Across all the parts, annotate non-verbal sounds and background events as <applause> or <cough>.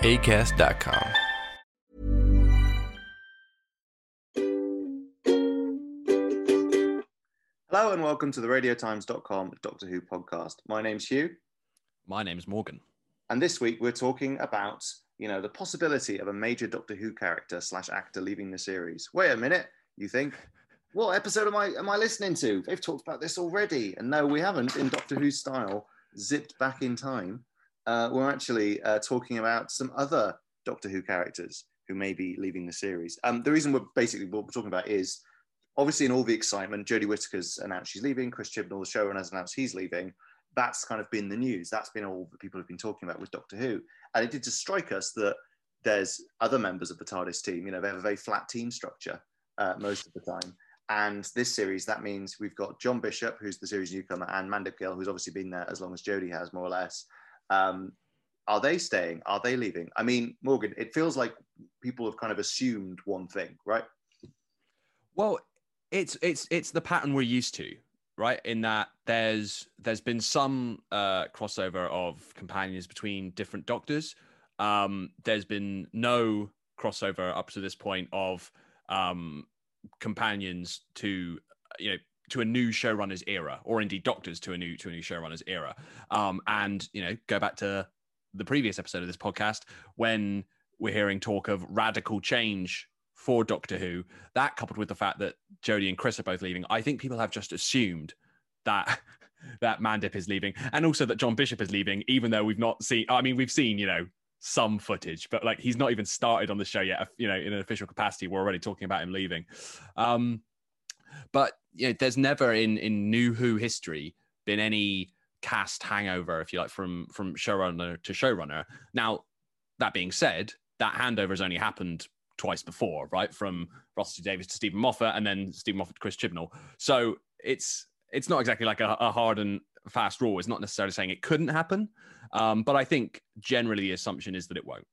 acast.com. Hello and welcome to the radiotimes.com Doctor Who podcast. My name's Hugh. My name's Morgan. And this week we're talking about, you know, the possibility of a major Doctor Who character slash actor leaving the series. Wait a minute, you think? What episode am I am I listening to? They've talked about this already. And no, we haven't in Doctor Who style, zipped back in time uh, we're actually uh, talking about some other Doctor Who characters who may be leaving the series. Um, the reason we're basically what we're talking about is obviously in all the excitement, Jodie Whittaker's announced she's leaving, Chris Chibnall, the showrunner, has announced he's leaving. That's kind of been the news. That's been all that people have been talking about with Doctor Who. And it did just strike us that there's other members of the TARDIS team. You know, they have a very flat team structure uh, most of the time. And this series, that means we've got John Bishop, who's the series newcomer, and Mandip Gill, who's obviously been there as long as Jodie has, more or less. Um, are they staying? Are they leaving? I mean, Morgan, it feels like people have kind of assumed one thing, right? Well, it's it's it's the pattern we're used to, right? In that there's there's been some uh, crossover of companions between different doctors. Um, there's been no crossover up to this point of um, companions to you know to a new showrunner's era, or indeed doctors to a new to a new showrunner's era. Um, and you know, go back to the previous episode of this podcast when we're hearing talk of radical change for Doctor Who. That coupled with the fact that Jodie and Chris are both leaving, I think people have just assumed that <laughs> that Mandip is leaving, and also that John Bishop is leaving, even though we've not seen. I mean, we've seen you know some footage, but like he's not even started on the show yet. You know, in an official capacity, we're already talking about him leaving. Um, but you know, there's never in in New Who history been any cast hangover, if you like, from from showrunner to showrunner. Now, that being said, that handover has only happened twice before, right? From Russell T Davies to Steven Moffat, and then Steven Moffat to Chris Chibnall. So it's it's not exactly like a, a hard and fast rule. It's not necessarily saying it couldn't happen, um, but I think generally the assumption is that it won't.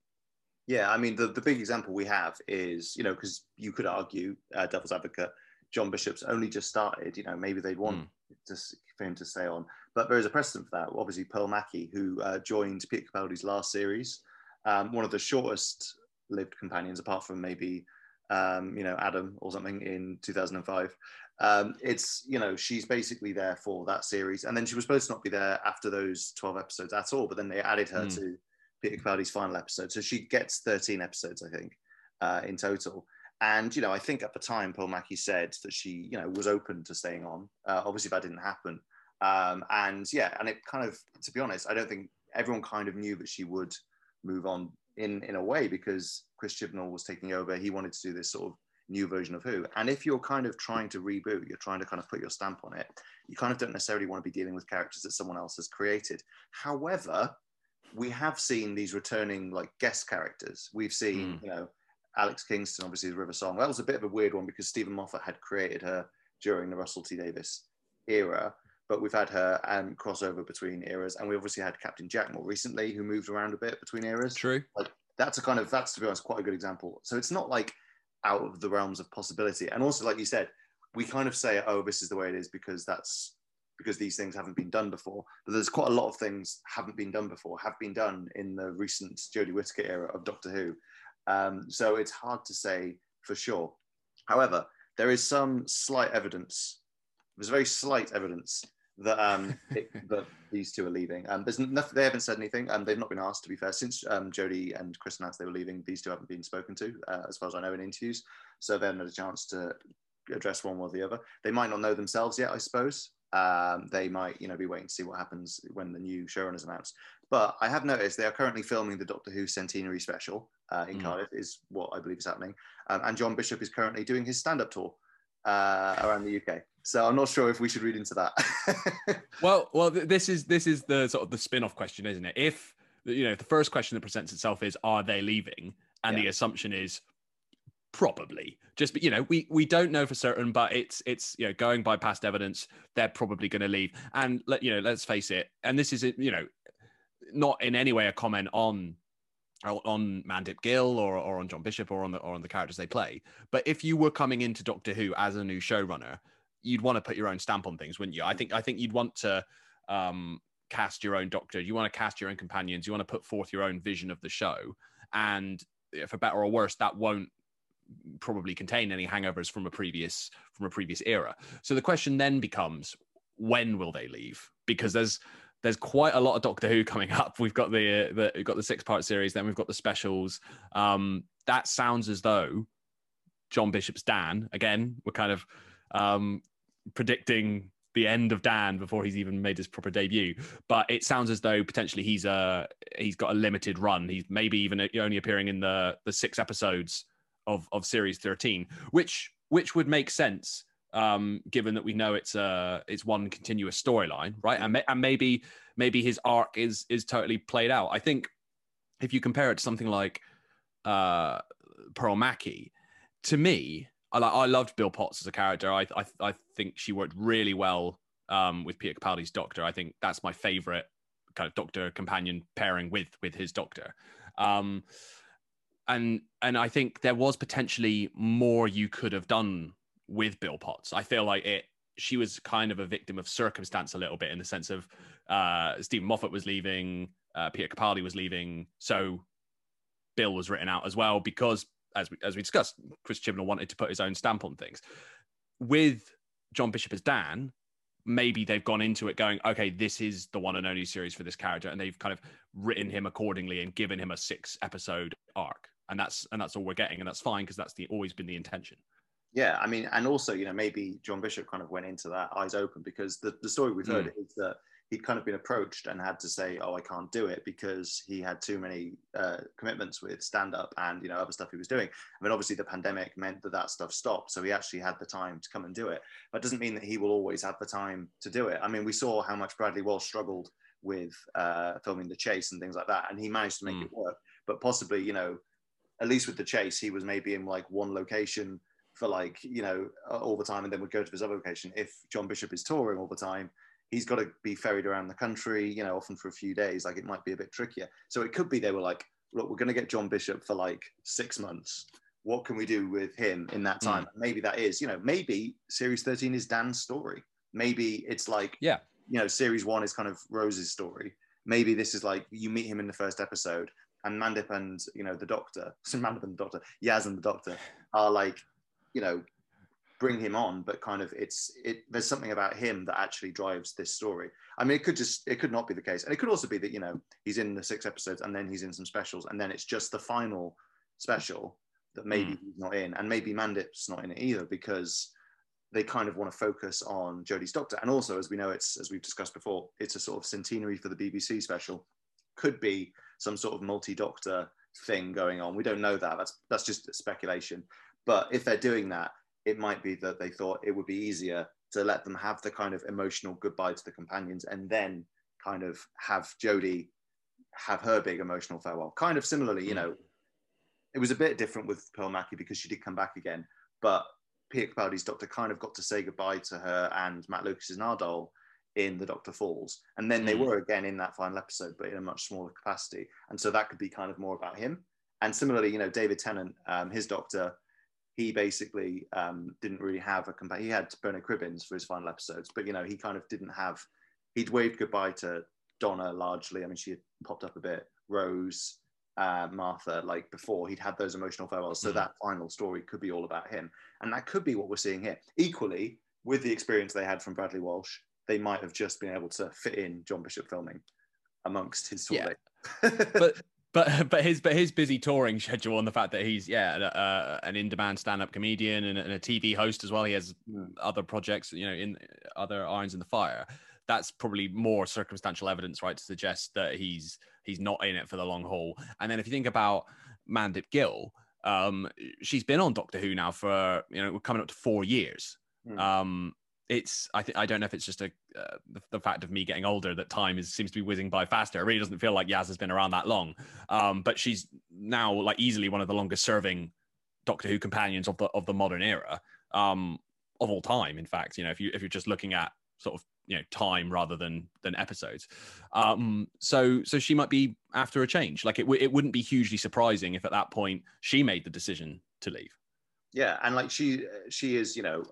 Yeah, I mean the the big example we have is you know because you could argue uh, devil's advocate John Bishop's only just started, you know, maybe they'd want mm. to, for him to stay on. But there is a precedent for that. Obviously, Pearl Mackie, who uh, joined Peter Capaldi's last series, um, one of the shortest lived companions, apart from maybe, um, you know, Adam or something in 2005. Um, it's, you know, she's basically there for that series. And then she was supposed to not be there after those 12 episodes at all, but then they added her mm. to Peter Capaldi's final episode. So she gets 13 episodes, I think, uh, in total. And you know, I think at the time, Pearl Mackie said that she, you know, was open to staying on. Uh, obviously, that didn't happen. Um, and yeah, and it kind of, to be honest, I don't think everyone kind of knew that she would move on in in a way because Chris Chibnall was taking over. He wanted to do this sort of new version of Who. And if you're kind of trying to reboot, you're trying to kind of put your stamp on it. You kind of don't necessarily want to be dealing with characters that someone else has created. However, we have seen these returning like guest characters. We've seen, mm. you know, Alex Kingston, obviously, the River Song. That was a bit of a weird one because Steven Moffat had created her during the Russell T Davies era, but we've had her and crossover between eras, and we obviously had Captain Jack more recently, who moved around a bit between eras. True. Like that's a kind of that's to be honest quite a good example. So it's not like out of the realms of possibility, and also like you said, we kind of say, oh, this is the way it is because that's because these things haven't been done before. But there's quite a lot of things haven't been done before, have been done in the recent Jodie Whittaker era of Doctor Who. Um, so it's hard to say for sure. However, there is some slight evidence, there's very slight evidence that um <laughs> it, that these two are leaving. Um, there's nothing. They haven't said anything. Um, they've not been asked. To be fair, since um, Jodie and Chris announced they were leaving, these two haven't been spoken to, uh, as far as I know, in interviews. So they haven't had a chance to address one or the other. They might not know themselves yet, I suppose. Um, they might, you know, be waiting to see what happens when the new showrunner is announced. But I have noticed they are currently filming the Doctor Who centenary special uh, in mm. Cardiff, is what I believe is happening. Um, and John Bishop is currently doing his stand-up tour uh, around the UK. So I'm not sure if we should read into that. <laughs> well, well, this is this is the sort of the spin-off question, isn't it? If you know, the first question that presents itself is, are they leaving? And yeah. the assumption is probably just you know we we don't know for certain but it's it's you know going by past evidence they're probably going to leave and let you know let's face it and this is you know not in any way a comment on on Mandip Gill or, or on John Bishop or on the or on the characters they play. But if you were coming into Doctor Who as a new showrunner, you'd want to put your own stamp on things, wouldn't you? I think I think you'd want to um, cast your own Doctor. You want to cast your own companions. You want to put forth your own vision of the show. And for better or worse, that won't probably contain any hangovers from a previous from a previous era. So the question then becomes, when will they leave? Because there's there's quite a lot of Doctor Who coming up. We've got the, the we've got the six part series, then we've got the specials. Um, that sounds as though John Bishop's Dan again. We're kind of um, predicting the end of Dan before he's even made his proper debut. But it sounds as though potentially he's a uh, he's got a limited run. He's maybe even only appearing in the the six episodes of of series thirteen, which which would make sense um, given that we know it's uh it's one continuous storyline, right? And, and maybe maybe his arc is is totally played out. I think if you compare it to something like uh, Pearl Mackie, to me, I I loved Bill Potts as a character. I I, I think she worked really well um, with Peter Capaldi's Doctor. I think that's my favorite kind of Doctor companion pairing with with his Doctor. Um, and and I think there was potentially more you could have done with Bill Potts. I feel like it she was kind of a victim of circumstance a little bit in the sense of uh, Steven Moffat was leaving, uh, Peter Capaldi was leaving, so Bill was written out as well because, as we as we discussed, Chris Chibnall wanted to put his own stamp on things. With John Bishop as Dan, maybe they've gone into it going, okay, this is the one and only series for this character, and they've kind of written him accordingly and given him a six episode arc, and that's and that's all we're getting, and that's fine because that's the always been the intention. Yeah, I mean, and also, you know, maybe John Bishop kind of went into that eyes open because the, the story we've heard mm. is that he'd kind of been approached and had to say, "Oh, I can't do it" because he had too many uh, commitments with stand up and you know other stuff he was doing. I mean, obviously the pandemic meant that that stuff stopped, so he actually had the time to come and do it. But it doesn't mean that he will always have the time to do it. I mean, we saw how much Bradley Walsh struggled with uh, filming the chase and things like that, and he managed to make mm. it work. But possibly, you know, at least with the chase, he was maybe in like one location for like you know all the time and then would go to his other location if john bishop is touring all the time he's got to be ferried around the country you know often for a few days like it might be a bit trickier. So it could be they were like look we're going to get john bishop for like six months. What can we do with him in that time? Mm. maybe that is you know maybe series 13 is dan's story. Maybe it's like yeah. you know series one is kind of rose's story. Maybe this is like you meet him in the first episode and mandip and you know the doctor so <laughs> mandip and the doctor yaz and the doctor are like you know bring him on but kind of it's it there's something about him that actually drives this story. I mean it could just it could not be the case. And it could also be that you know he's in the six episodes and then he's in some specials and then it's just the final special that maybe mm. he's not in and maybe mandip's not in it either because they kind of want to focus on jodie's doctor. And also as we know it's as we've discussed before it's a sort of centenary for the bbc special. Could be some sort of multi-doctor thing going on. We don't know that. That's that's just speculation. But if they're doing that, it might be that they thought it would be easier to let them have the kind of emotional goodbye to the companions and then kind of have Jodie have her big emotional farewell. Kind of similarly, you hmm. know, it was a bit different with Pearl Mackie because she did come back again, but Peter Capaldi's Doctor kind of got to say goodbye to her and Matt Lucas's Nardole in The Doctor Falls. And then they mm. were again in that final episode, but in a much smaller capacity. And so that could be kind of more about him. And similarly, you know, David Tennant, um, his Doctor, he basically um, didn't really have a companion. He had Bernard Cribbins for his final episodes, but you know he kind of didn't have. He'd waved goodbye to Donna largely. I mean, she had popped up a bit. Rose, uh, Martha, like before, he'd had those emotional farewells. So mm. that final story could be all about him, and that could be what we're seeing here. Equally, with the experience they had from Bradley Walsh, they might have just been able to fit in John Bishop filming amongst his. Yeah. but but <laughs> but his but his busy touring schedule and the fact that he's yeah uh, an in-demand stand-up comedian and, and, a TV host as well. He has mm. other projects, you know, in other irons in the fire. That's probably more circumstantial evidence, right, to suggest that he's he's not in it for the long haul. And then if you think about Mandip Gill, um, she's been on Doctor Who now for you know coming up to four years. Mm. Um, it's I think I don't know if it's just a uh, the, the, fact of me getting older that time is seems to be whizzing by faster. It really doesn't feel like Yaz has been around that long. Um, but she's now like easily one of the longest serving Doctor Who companions of the of the modern era um, of all time. In fact, you know if you if you're just looking at sort of you know time rather than than episodes um so so she might be after a change like it, w- it wouldn't be hugely surprising if at that point she made the decision to leave yeah and like she she is you know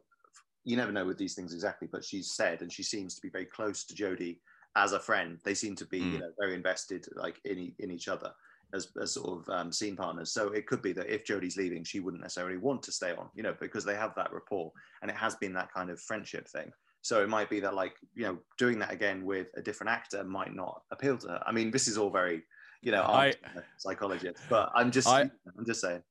you never know with these things exactly, but she's said, and she seems to be very close to Jodie as a friend. They seem to be, mm. you know, very invested, like in in each other as, as sort of um, scene partners. So it could be that if Jodie's leaving, she wouldn't necessarily want to stay on, you know, because they have that rapport, and it has been that kind of friendship thing. So it might be that, like, you know, doing that again with a different actor might not appeal to her. I mean, this is all very, you know, I, psychologist, but I'm just, I, I'm just saying.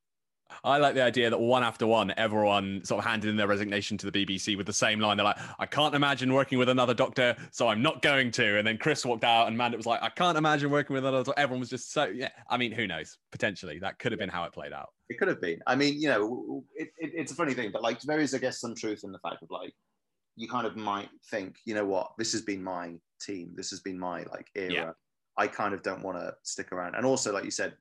I like the idea that one after one, everyone sort of handed in their resignation to the BBC with the same line. They're like, I can't imagine working with another doctor, so I'm not going to. And then Chris walked out and Mandip was like, I can't imagine working with another doctor. Everyone was just so, yeah. I mean, who knows? Potentially. That could have been how it played out. It could have been. I mean, you know, it, it, it's a funny thing, but like there is, I guess, some truth in the fact of like, you kind of might think, you know what, this has been my team. This has been my like era. Yeah. I kind of don't want to stick around. And also, like you said,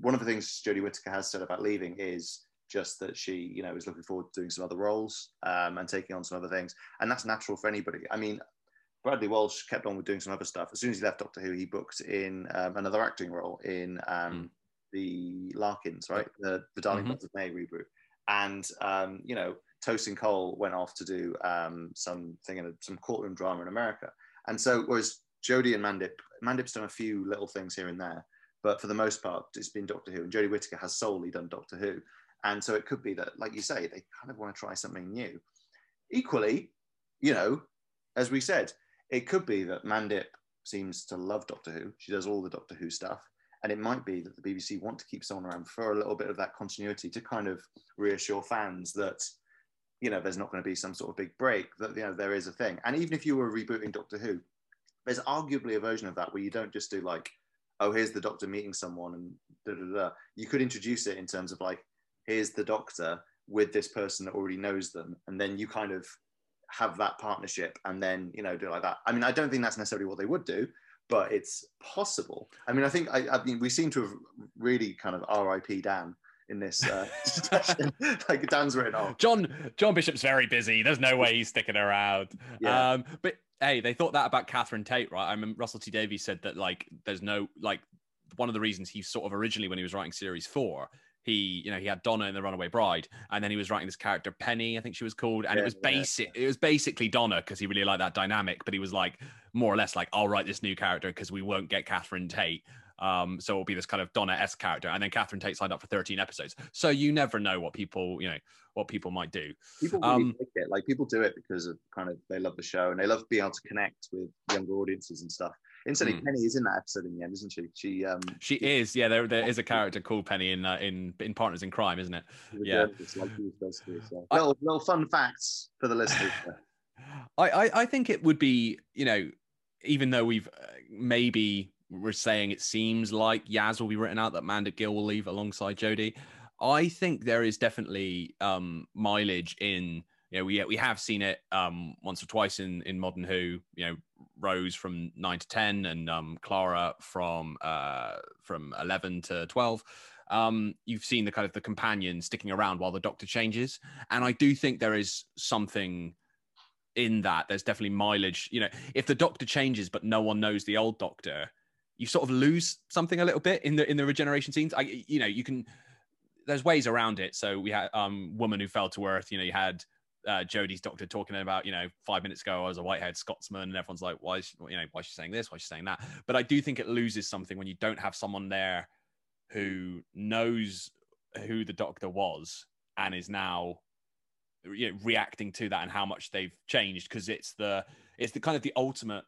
one of the things Jodie Whittaker has said about leaving is just that she, you know, is looking forward to doing some other roles um, and taking on some other things, and that's natural for anybody. I mean, Bradley Walsh kept on with doing some other stuff. As soon as he left Doctor Who, he booked in um, another acting role in um, mm. the Larkins, right, the the Darling mm-hmm. of May reboot, and um, you know, Tosin Cole went off to do um, something in a, some courtroom drama in America, and so whereas Jodie and Mandip, Mandip's done a few little things here and there, but for the most part, it's been Doctor Who, and Jodie Whittaker has solely done Doctor Who. And so it could be that, like you say, they kind of want to try something new. Equally, you know, as we said, it could be that Mandip seems to love Doctor Who. She does all the Doctor Who stuff. And it might be that the BBC want to keep someone around for a little bit of that continuity to kind of reassure fans that, you know, there's not going to be some sort of big break, that, you know, there is a thing. And even if you were rebooting Doctor Who, there's arguably a version of that where you don't just do like, oh, here's the doctor meeting someone and da da da. You could introduce it in terms of like, here's the doctor with this person that already knows them, and then you kind of have that partnership and then you know do like that. I mean, I don't think that's necessarily what they would do, but it's possible. I mean, I think I, I mean we seem to have really kind of R.I.P. Dan in this uh, <laughs> <laughs> like Dan's written off. John John Bishop's very busy. There's no way he's sticking around. Yeah. Um, but hey, they thought that about Catherine Tate, right? I mean, Russell T Davies said that like there's no like one of the reasons he sort of originally when he was writing series four he you know he had Donna in the Runaway Bride, and then he was writing this character Penny, I think she was called, and yeah, it was basic. Yeah. It was basically Donna because he really liked that dynamic, but he was like more or less like I'll write this new character because we won't get Catherine Tate. Um, so it'll be this kind of Donna S character, and then Catherine Tate signed up for 13 episodes. So you never know what people, you know, what people might do. People really um, like it. Like people do it because of kind of they love the show and they love being able to connect with younger audiences and stuff. Incidentally, mm. Penny is in that episode in the end, isn't she? She um she is. Yeah, there there is a character called Penny in uh, in in Partners in Crime, isn't it? Yeah. Like so. I, little, little fun facts for the listeners. <laughs> I, I I think it would be you know even though we've uh, maybe we're saying it seems like Yaz will be written out that Mandip Gill will leave alongside Jodie. I think there is definitely um, mileage in you know, we we have seen it um, once or twice in in Modern Who. You know, Rose from nine to ten, and um, Clara from uh, from eleven to twelve. Um, you've seen the kind of the companion sticking around while the Doctor changes, and I do think there is something in that. There's definitely mileage. You know, if the Doctor changes but no one knows the old Doctor, you sort of lose something a little bit in the in the regeneration scenes. I, you know, you can. There's ways around it. So we had um, woman who fell to earth. You know, you had uh, Jodie's doctor talking about, you know, five minutes ago I was a white-haired Scotsman, and everyone's like, why is she, you know, why is she saying this? Why is she saying that? But I do think it loses something when you don't have someone there who knows who the doctor was and is now you know, reacting to that and how much they've changed because it's the it's the kind of the ultimate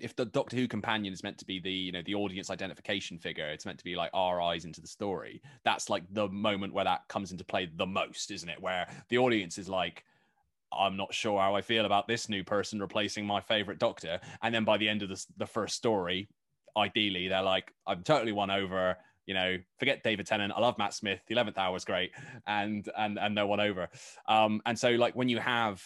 if the Doctor Who companion is meant to be the you know the audience identification figure, it's meant to be like our eyes into the story. That's like the moment where that comes into play the most, isn't it? Where the audience is like, I'm not sure how I feel about this new person replacing my favorite Doctor, and then by the end of the the first story, ideally they're like, I'm totally won over. You know, forget David Tennant. I love Matt Smith. The eleventh hour was great, and and and they're won over. Um, and so like when you have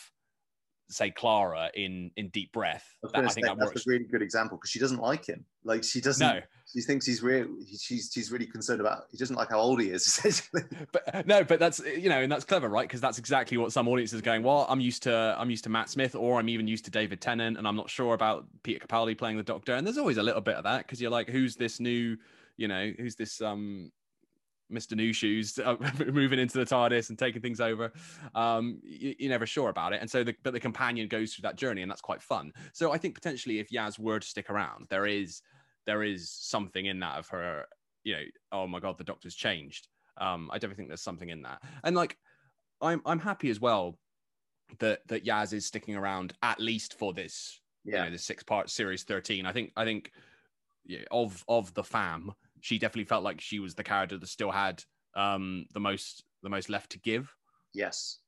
say Clara in in Deep Breath. I, that, I think that that's works. a really good example because she doesn't like him. Like she doesn't. No. She thinks he's real. She's she's really concerned about. He doesn't like how old he is. <laughs> Essentially. But no, but that's you know, and that's clever, right? Because that's exactly what some audiences are going. Well, I'm used to I'm used to Matt Smith, or I'm even used to David Tennant, and I'm not sure about Peter Capaldi playing the Doctor. And there's always a little bit of that because you're like, who's this new? You know, who's this um Mr. New Shoes uh, <laughs> moving into the TARDIS and taking things over. Um, you, are never sure about it, and so the, but the companion goes through that journey, and that's quite fun. So I think potentially if Yaz were to stick around, there is there is something in that of her. You know, oh my god, the Doctor's changed. Um, I definitely think there's something in that, and like I'm I'm happy as well that that Yaz is sticking around at least for this. Yeah, you know, the six part series thirteen. I think I think yeah, of of the fam she definitely felt like she was the character that still had um, the most the most left to give. Yes,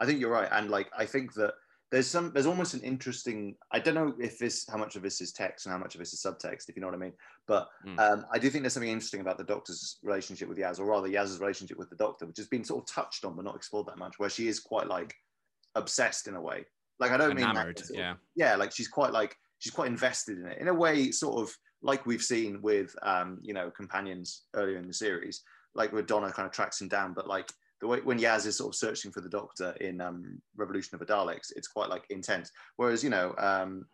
I think you're right, and like I think that there's some there's almost an interesting i don't know if this how much of this is text and how much of this is subtext if you know what i mean. But mm. um, i do think there's something interesting about the doctor's relationship with yaz or rather yaz's relationship with the doctor which has been sort of touched on but not explored that much where she is quite like obsessed in a way. Like i don't Enamored, mean that, yeah. Yeah like she's quite like she's quite invested in it. In a way sort of like we've seen with um, you know companions earlier in the series, like where Donna kind of tracks him down, but like the way when Yaz is sort of searching for the Doctor in um, Revolution of the Daleks, it's quite like intense. Whereas you know, um,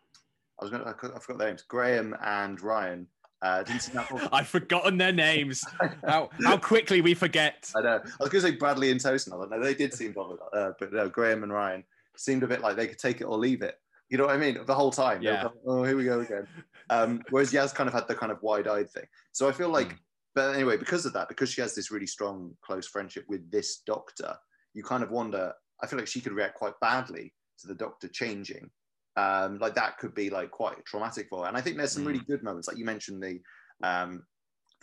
I was gonna, I forgot their names, Graham and Ryan. Uh, <laughs> I've forgotten their names. <laughs> how how quickly we forget. I know. I was going to say Bradley and Tosin. I don't know. They did seem, uh, but no, Graham and Ryan seemed a bit like they could take it or leave it. You know what I mean? The whole time. Yeah. oh, here we go again. Um, whereas Yaz kind of had the kind of wide-eyed thing. So I feel like, mm. but anyway, because of that, because she has this really strong, close friendship with this doctor, you kind of wonder. I feel like she could react quite badly to the doctor changing. Um, like that could be like quite traumatic for her. And I think there's some mm. really good moments, like you mentioned the um,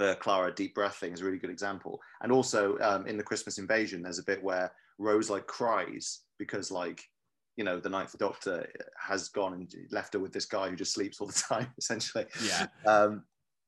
the Clara deep breath thing is a really good example. And also um, in the Christmas invasion, there's a bit where Rose like cries because like you know the ninth doctor has gone and left her with this guy who just sleeps all the <laughs> time essentially. Yeah. Um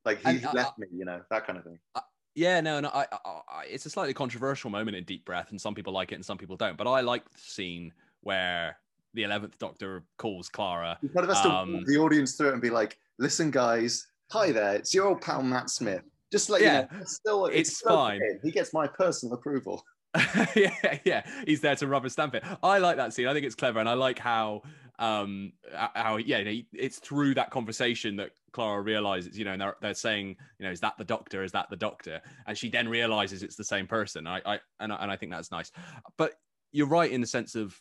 like he and, uh, left me you know that kind of thing. Uh, yeah no no I, I, I, it's a slightly controversial moment in deep breath and some people like it and some people don't but i like the scene where the 11th doctor calls clara kind of has um, to the audience through it and be like listen guys hi there it's your old pal matt smith. Just like yeah you know, still it's, it's fine. he gets my personal approval <laughs> yeah, yeah, he's there to rubber stamp it. I like that scene. I think it's clever, and I like how um how yeah it's through that conversation that Clara realizes you know and they're, they're saying you know is that the doctor? Is that the doctor? And she then realizes it's the same person. I, I and, I, and I think that's nice. But you're right in the sense of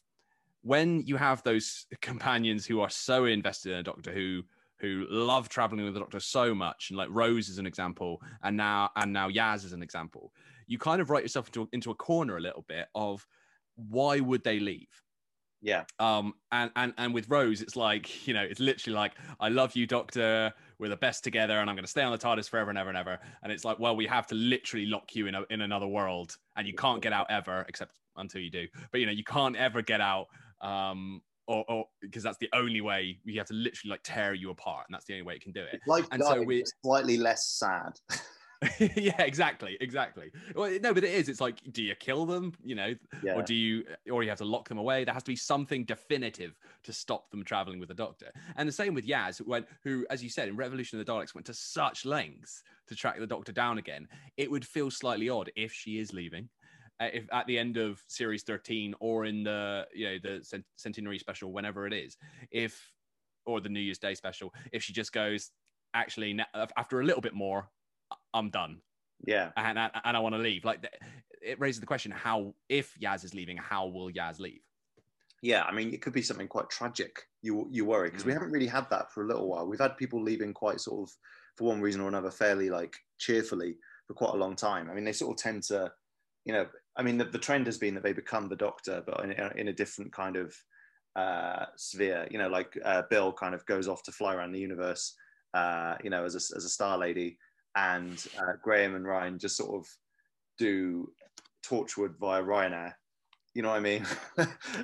when you have those <laughs> companions who are so invested in a doctor who who love traveling with the doctor so much and like Rose is an example and now and now Yaz is an example you kind of write yourself into, into a corner a little bit of why would they leave? Yeah. Um, and, and, and with Rose, it's like, you know, it's literally like, I love you, doctor. We're the best together and I'm going to stay on the TARDIS forever and ever and ever. And it's like, well, we have to literally lock you in, a, in another world and you can't get out ever, except until you do. But, you know, you can't ever get out um, or, or, because that's the only way we have to literally like tear you apart and that's the only way it can do it. Like and so we slightly less sad. <laughs> <laughs> yeah, exactly, exactly. Well, no, but it is. It's like, do you kill them? You know, yeah. or do you, or you have to lock them away? There has to be something definitive to stop them traveling with the Doctor. And the same with Yaz, when who, as you said, in Revolution of the Daleks, went to such lengths to track the Doctor down again. It would feel slightly odd if she is leaving. Uh, if at the end of series 13 or in the you know the centenary special whenever it is if or the new year's day special if she just goes actually after a little bit more I'm done. Yeah. And, and, and I want to leave. Like it raises the question how, if Yaz is leaving, how will Yaz leave? Yeah, I mean, it could be something quite tragic. You you worry because mm. we haven't really had that for a little while. We've had people leaving quite sort of, for one reason or another, fairly like cheerfully for quite a long time. I mean, they sort of tend to, you know, I mean, the, the trend has been that they become the doctor, but in, in a different kind of uh, sphere. You know, like uh, Bill kind of goes off to fly around the universe, uh, you know, as a, as a star lady, and uh, Graham and Ryan just sort of do Torchwood via Ryanair. You know what I mean? <laughs>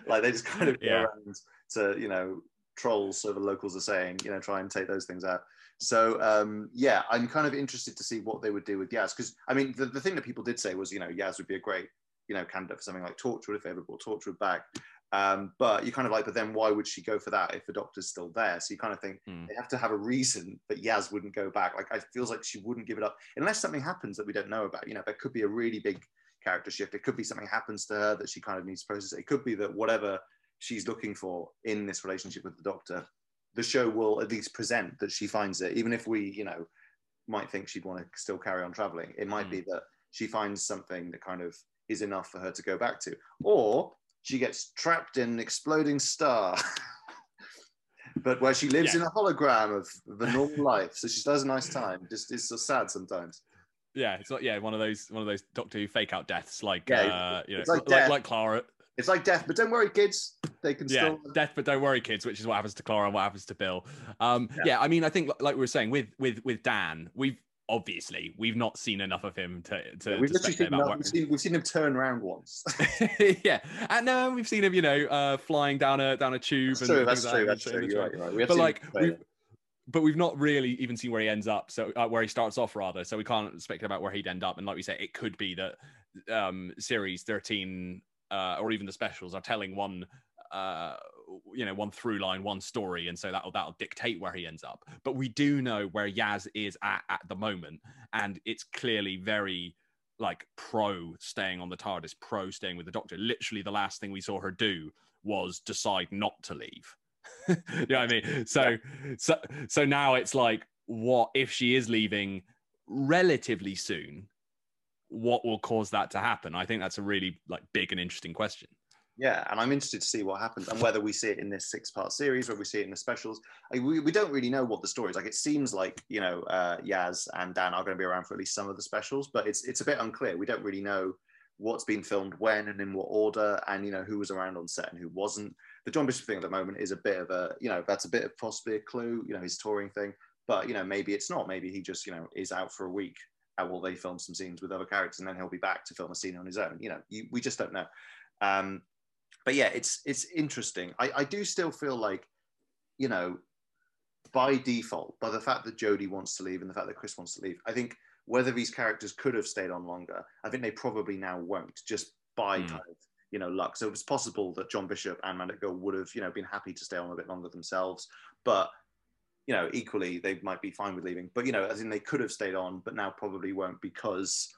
like they just kind of go Yeah. around to you know trolls, so the locals are saying, you know, try and take those things out. So um, yeah, I'm kind of interested to see what they would do with Yaz because I mean the, the thing that people did say was you know Yaz would be a great you know candidate for something like Torchwood if they ever brought Torchwood back. Um, but you kind of like, but then why would she go for that if the Doctor's still there? So you kind of think Hmm. they have to have a reason that Yaz wouldn't go back. Like it feels like she wouldn't give it up unless something happens that we don't know about. You know, there could be a really big character shift. It could be something happens to her that she kind of needs to process. It could be that whatever she's looking for in this relationship with the Doctor, the show will at least present that she finds it, even if we, you know, might think she'd want to still carry on traveling. It might Mm. be that she finds something that kind of is enough for her to go back to, or she gets trapped in an exploding star. <laughs> but where she lives Yeah. in a hologram of the normal <laughs> life, so she has a nice time. Just it's so sad sometimes. Yeah, it's not. Yeah, one of those one of those Doctor Who fake out deaths, like Yeah, uh, you know, like like, like Clara. It's like death, but don't worry, kids. They can Yeah, still. death, but don't worry, kids. Which is what happens to Clara and what happens to Bill. Um, Yeah. yeah. I mean, I think like we were saying with with with Dan, we've obviously we've not seen enough of him to to, We've to seen, about we've, seen, we've seen him turn around once. <laughs> <laughs> yeah, and uh, we've seen him, you know, uh, flying down a down a tube. that's and true. That's true. That's true. You're right. You're right. We But like we, trailer. but we've not really even seen where he ends up. So uh, where he starts off, rather. So we can't speculate about where he'd end up. And like we say, it could be that um, series thirteen uh, or even the specials are telling one, uh, you know, one through line, one story, and so that'll that'll dictate where he ends up. But we do know where Yaz is at at the moment, and it's clearly very like pro staying on the TARDIS, pro staying with the Doctor. Literally, the last thing we saw her do was decide not to leave. <laughs> you know what I mean? So, so, so now it's like, what if she is leaving relatively soon? What will cause that to happen? I think that's a really like big and interesting question. Yeah, and I'm interested to see what happens and whether we see it in this six-part series, whether we see it in the specials. Like, we, we don't really know what the story is. Like, it seems like you know uh, Yaz and Dan are going to be around for at least some of the specials, but it's it's a bit unclear. We don't really know what's been filmed when and in what order, and you know who was around on set and who wasn't. The John Bishop thing at the moment is a bit of a you know that's a bit of possibly a clue. You know his touring thing, but you know maybe it's not. Maybe he just you know is out for a week. And will they film some scenes with other characters, and then he'll be back to film a scene on his own? You know, you, we just don't know. Um, but yeah, it's it's interesting. I, I do still feel like, you know, by default, by the fact that Jodie wants to leave and the fact that Chris wants to leave, I think whether these characters could have stayed on longer, I think they probably now won't, just by Hmm. kind of you know luck. So it was possible that John Bishop and Mandip Gill would have you know been happy to stay on a bit longer themselves, but you know equally they might be fine with leaving. But you know, as in they could have stayed on, but now probably won't because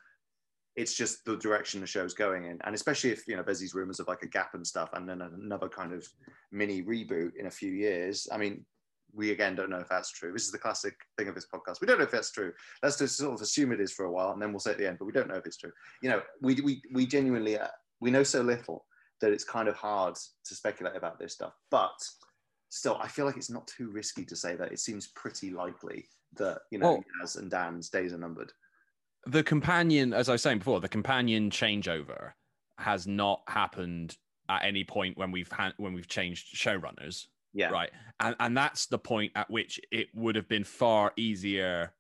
it's just the direction the show's going in, and especially if you know there's these rumors of like a gap and stuff, and then another kind of mini reboot in a few years. I mean, we again don't know if that's true. This is the classic thing of this podcast. We don't know if that's true. Let's just sort of assume it is for a while, and then we'll say at the end, but we don't know if it's true. You know, we we we genuinely uh, we know so little that it's kind of hard to speculate about this stuff, but. Still, I feel like it's not too risky to say that. It seems pretty likely that you know Well- Yaz and Dan's days are numbered. The companion, as I was saying before, the companion changeover has not happened at any point when we've had when we've changed showrunners, Yeah, right? And and that's the point at which it would have been far easier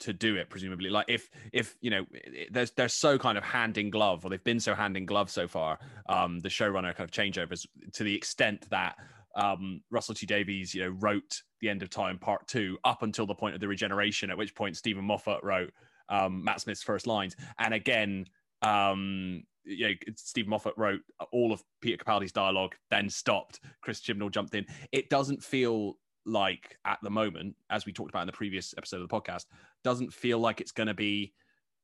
to do it, presumably. Like if if you know, there's they're so kind of hand in glove, or they've been so hand in glove so far. Um, the showrunner kind of changeovers to the extent that um, Russell T Davies, you know, wrote the End of Time Part Two up until the point of the regeneration, at which point Steven Moffat wrote um, Matt Smith's first lines, and again, um, you know, Steven Moffat wrote all of Peter Capaldi's dialogue, then stopped. Chris Chibnall jumped in. It doesn't feel like at the moment, as we talked about in the previous episode of the podcast, doesn't feel like it's going to be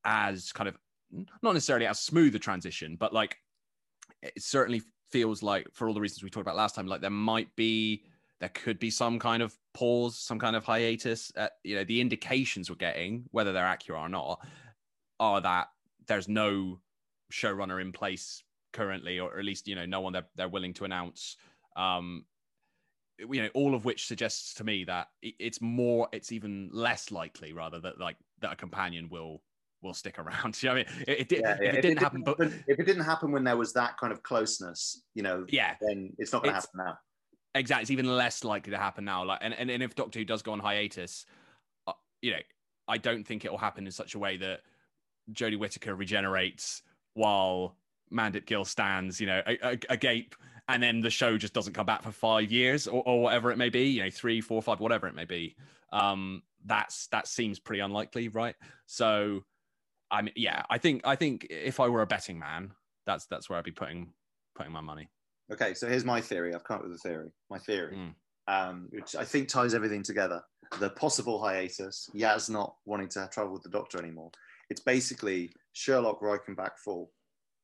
as kind of not necessarily as smooth a transition, but like it certainly feels like for all the reasons we talked about last time, like there might be there could be some kind of pause, some kind of hiatus. At, you know, the indications we're getting, whether they're accurate or not, are that there's no showrunner in place currently, or at least you know no one they're they're willing to announce. Um, you know, all of which suggests to me that it's more, it's even less likely rather that like that a companion will will stick around. <laughs> You know I mean? It, it, did, Yeah, yeah. if it didn't happen, but if it didn't happen when there was that kind of closeness, you know, yeah, then it's not going to happen now. Exactly. It's even less likely to happen now. Like, and, and, and if Doctor Who does go on hiatus, uh, you know, I don't think it will happen in such a way that Jodie Whittaker regenerates while Mandip Gill stands, you know, agape, and then the show just doesn't come back for five years or, or whatever it may be, you know, three, four, five, whatever it may be. Um, that's that seems pretty unlikely, right? So, I mean, yeah, I think I think if I were a betting man, that's that's where I'd be putting putting my money. Okay, so here's my theory. I've come up with a theory. My theory, mm. um, which I think ties everything together. The possible hiatus, Yaz not wanting to travel with the Doctor anymore. It's basically Sherlock Reichenbach Fall.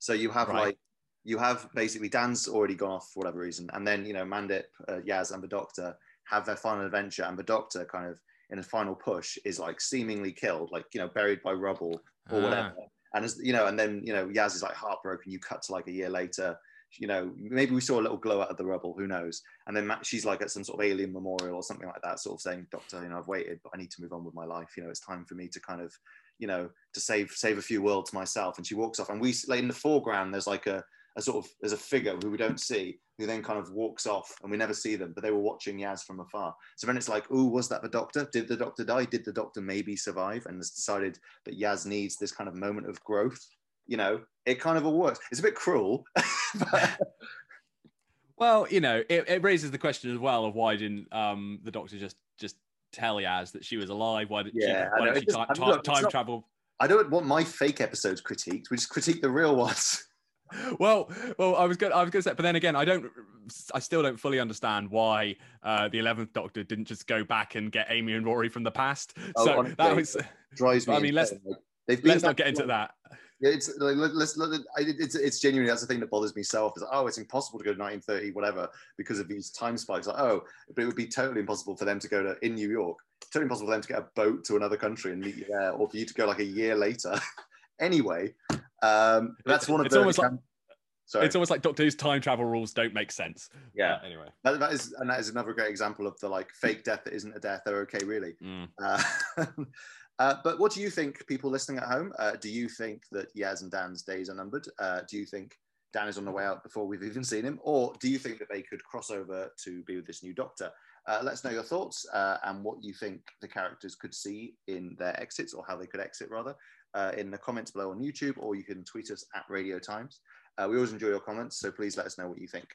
So you have right. like you have basically Dan's already gone off for whatever reason, and then you know Mandip, uh, Yaz, and the Doctor have their final adventure, and the Doctor kind of in a final push is like seemingly killed, like you know buried by rubble or ah. whatever. And as you know, and then you know Yaz is like heartbroken. You cut to like a year later. You know, maybe we saw a little glow out of the rubble. Who knows? And then she's like at some sort of alien memorial or something like that, sort of saying, "Doctor, you know, I've waited, but I need to move on with my life. You know, it's time for me to kind of, you know, to save save a few worlds myself." And she walks off, and we like in the foreground, there's like a a sort of there's a figure who we don't see who then kind of walks off and we never see them, but they were watching Yaz from afar. So then it's like, oh, was that the doctor? Did the doctor die? Did the doctor maybe survive? And has decided that Yaz needs this kind of moment of growth. You know, it kind of all works. It's a bit cruel. <laughs> but... well, you know, it, it, raises the question as well of why didn't um, the doctor just just tell Yaz that she was alive? Why did yeah, she, why did she just, time, look, time not, travel? I don't want my fake episodes critiqued. We just critique the real ones. <laughs> well, well, I was good. I was going to say, but then again, I don't. I still don't fully understand why uh, the Eleventh Doctor didn't just go back and get Amy and Rory from the past. Oh, so honestly, that was drives me. I mean, let's let's not get into that. Yeah, it's like let's, let's it's it's genuinely that's the thing that bothers me so often. Like, oh, it's impossible to go to 1930, whatever, because of these time spikes. Like, oh, but it would be totally impossible for them to go to in New York. Totally impossible for them to get a boat to another country and meet you there, or for you to go like a year later. <laughs> anyway, um, that's one of it's the. Almost like, Sorry. It's almost like Doctor Who's time travel rules don't make sense. Yeah. Uh, anyway, that, that is and that is another great example of the like fake death that isn't a death. They're okay, really. Mm. Uh, <laughs> uh, but what do you think, people listening at home? Uh, do you think that Yaz and Dan's days are numbered? Uh, do you think Dan is on the way out before we've even seen him, or do you think that they could cross over to be with this new Doctor? Uh, let us know your thoughts and what you think the characters could see in their exits, or how they could exit rather, in the comments below on YouTube, or you can tweet us at Radio Times. Uh, we always enjoy your comments, so please let us know what you think.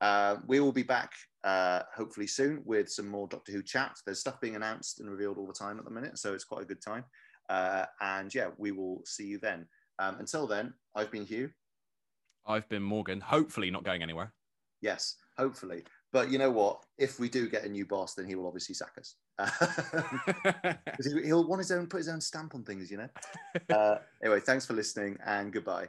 Uh, we will be back uh, hopefully soon with some more Doctor Who chat. There's stuff being announced and revealed all the time at the minute, so it's quite a good time. Uh, and yeah, we will see you then. Um, until then, I've been Hugh. I've been Morgan. Hopefully, not going anywhere. Yes, hopefully. But you know what? If we do get a new boss, then he will obviously sack us. <laughs> <laughs> he'll want his own, put his own stamp on things, you know. Uh, anyway, thanks for listening and goodbye.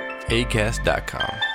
acast.com.